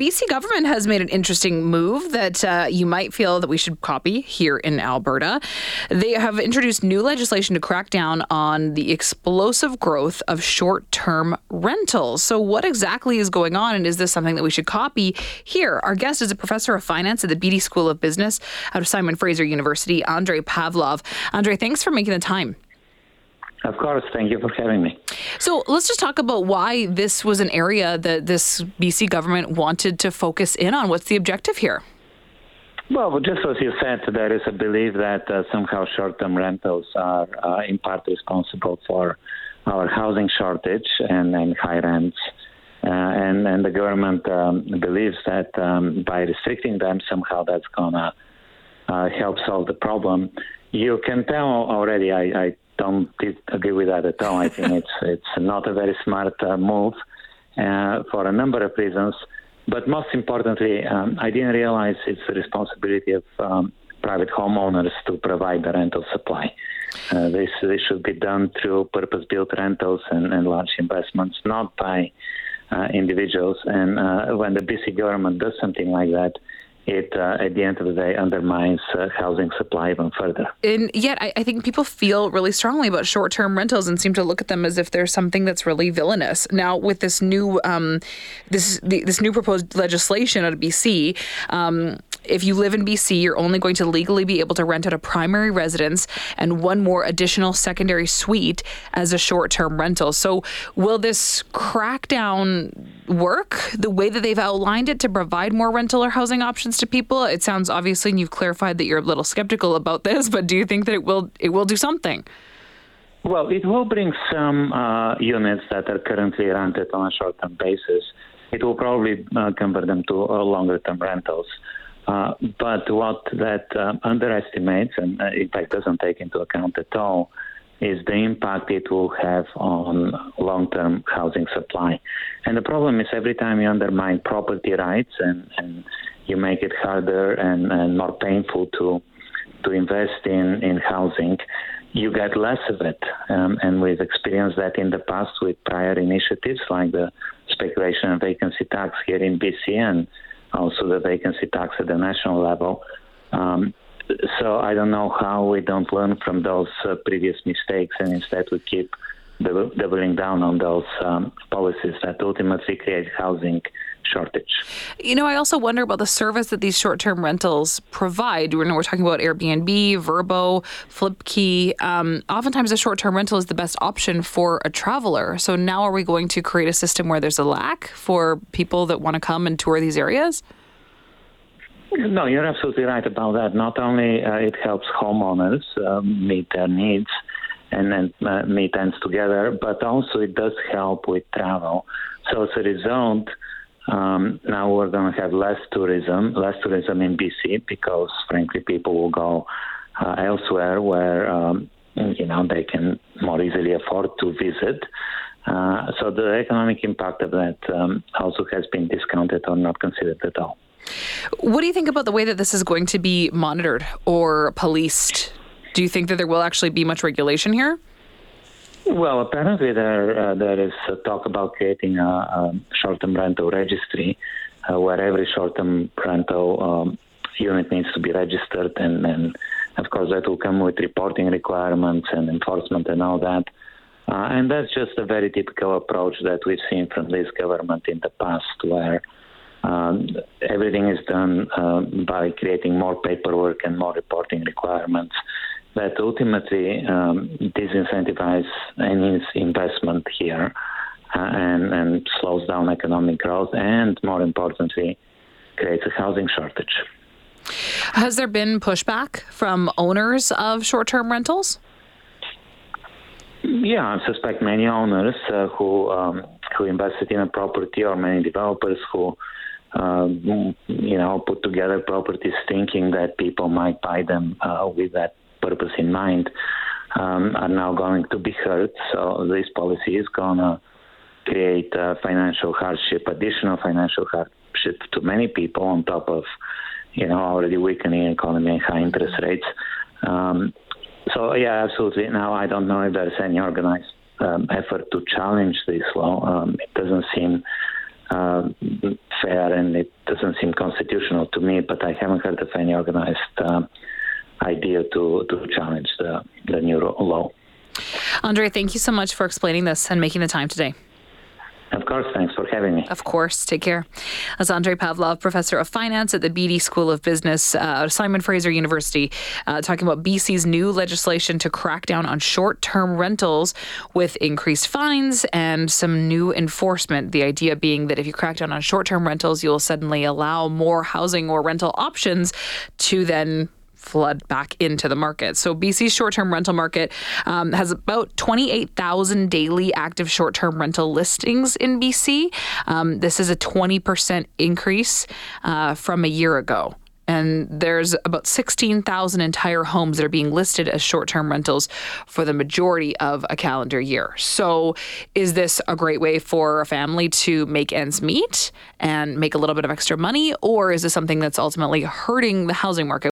BC government has made an interesting move that uh, you might feel that we should copy here in Alberta. They have introduced new legislation to crack down on the explosive growth of short term rentals. So, what exactly is going on, and is this something that we should copy here? Our guest is a professor of finance at the Beedie School of Business out of Simon Fraser University, Andrey Pavlov. Andrey, thanks for making the time. Of course. Thank you for having me. So let's just talk about why this was an area that this BC government wanted to focus in on. What's the objective here? Well, just as you said, there is a belief that uh, somehow short term rentals are uh, in part responsible for our housing shortage and, and high rents. Uh, and, and the government um, believes that um, by restricting them, somehow that's going to uh, help solve the problem. You can tell already, I, I don't agree with that at all. I think it's it's not a very smart uh, move uh, for a number of reasons. But most importantly, um, I didn't realize it's the responsibility of um, private homeowners to provide the rental supply. Uh, this, this should be done through purpose-built rentals and, and large investments, not by uh, individuals. And uh, when the BC government does something like that, it uh, at the end of the day undermines uh, housing supply even further. And yet, I, I, think people feel really strongly about short-term rentals and seem to look at them as if there's something that's really villainous. Now, with this new um, this this new proposed legislation out of BC. Um, if you live in BC, you're only going to legally be able to rent out a primary residence and one more additional secondary suite as a short term rental. So, will this crackdown work the way that they've outlined it to provide more rental or housing options to people? It sounds obviously, and you've clarified that you're a little skeptical about this, but do you think that it will it will do something? Well, it will bring some uh, units that are currently rented on a short-term basis. It will probably uh, convert them to uh, longer-term rentals. Uh, but what that um, underestimates, and uh, in fact doesn't take into account at all, is the impact it will have on long-term housing supply. And the problem is every time you undermine property rights and, and you make it harder and, and more painful to to invest in, in housing, you get less of it. Um, and we've experienced that in the past with prior initiatives like the speculation and vacancy tax here in BC and also the vacancy tax at the national level. Um, so I don't know how we don't learn from those uh, previous mistakes and instead we keep doubling down on those um, policies that ultimately create housing shortage. You know, I also wonder about the service that these short-term rentals provide. We're, we're talking about Airbnb, Vrbo, Flipkey. Um, oftentimes, a short-term rental is the best option for a traveler. So now, are we going to create a system where there's a lack for people that want to come and tour these areas? No, you're absolutely right about that. Not only uh, it helps homeowners uh, meet their needs and then uh, meet ends together, but also it does help with travel. So as a result, um, now we're going to have less tourism, less tourism in BC because, frankly, people will go uh, elsewhere where um, you know they can more easily afford to visit. Uh, so the economic impact of that um, also has been discounted or not considered at all. What do you think about the way that this is going to be monitored or policed? Do you think that there will actually be much regulation here? Well, apparently there uh, there is talk about creating a, a short-term rental registry uh, where every short-term rental um, unit needs to be registered, and, and of course that will come with reporting requirements and enforcement and all that. Uh, and that's just a very typical approach that we've seen from this government in the past, where um, everything is done uh, by creating more paperwork and more reporting requirements that ultimately um, disincentivize any investment here uh, and, and slows down economic growth and, more importantly, creates a housing shortage. Has there been pushback from owners of short term rentals? Yeah, I suspect many owners uh, who um, who invested in a property or many developers who uh, you know put together properties thinking that people might buy them uh, with that purpose in mind um, are now going to be hurt. So this policy is going to create uh, financial hardship, additional financial hardship to many people on top of, you know, already weakening economy and high interest rates. Um, so yeah, absolutely. Now I don't know if there's any organized um, effort to challenge this law. Um, it doesn't seem uh, fair and it doesn't seem constitutional to me. But I haven't heard of any organized uh, idea to to challenge the the new law. Andrey, thank you so much for explaining this and making the time today. Of course, thanks for having me. Of course, take care. That's Andrey Pavlov, professor of finance at the Beedie School of Business, uh, Simon Fraser University, uh, talking about BC's new legislation to crack down on short term rentals with increased fines and some new enforcement. The idea being that if you crack down on short term rentals, you'll suddenly allow more housing or rental options to then flood back into the market. So BC's short-term rental market um, has about 28,000 daily active short-term rental listings in BC. Um, this is a 20% increase uh, from a year ago and there's about 16,000 entire homes that are being listed as short-term rentals for the majority of a calendar year. So, is this a great way for a family to make ends meet and make a little bit of extra money or is this something that's ultimately hurting the housing market?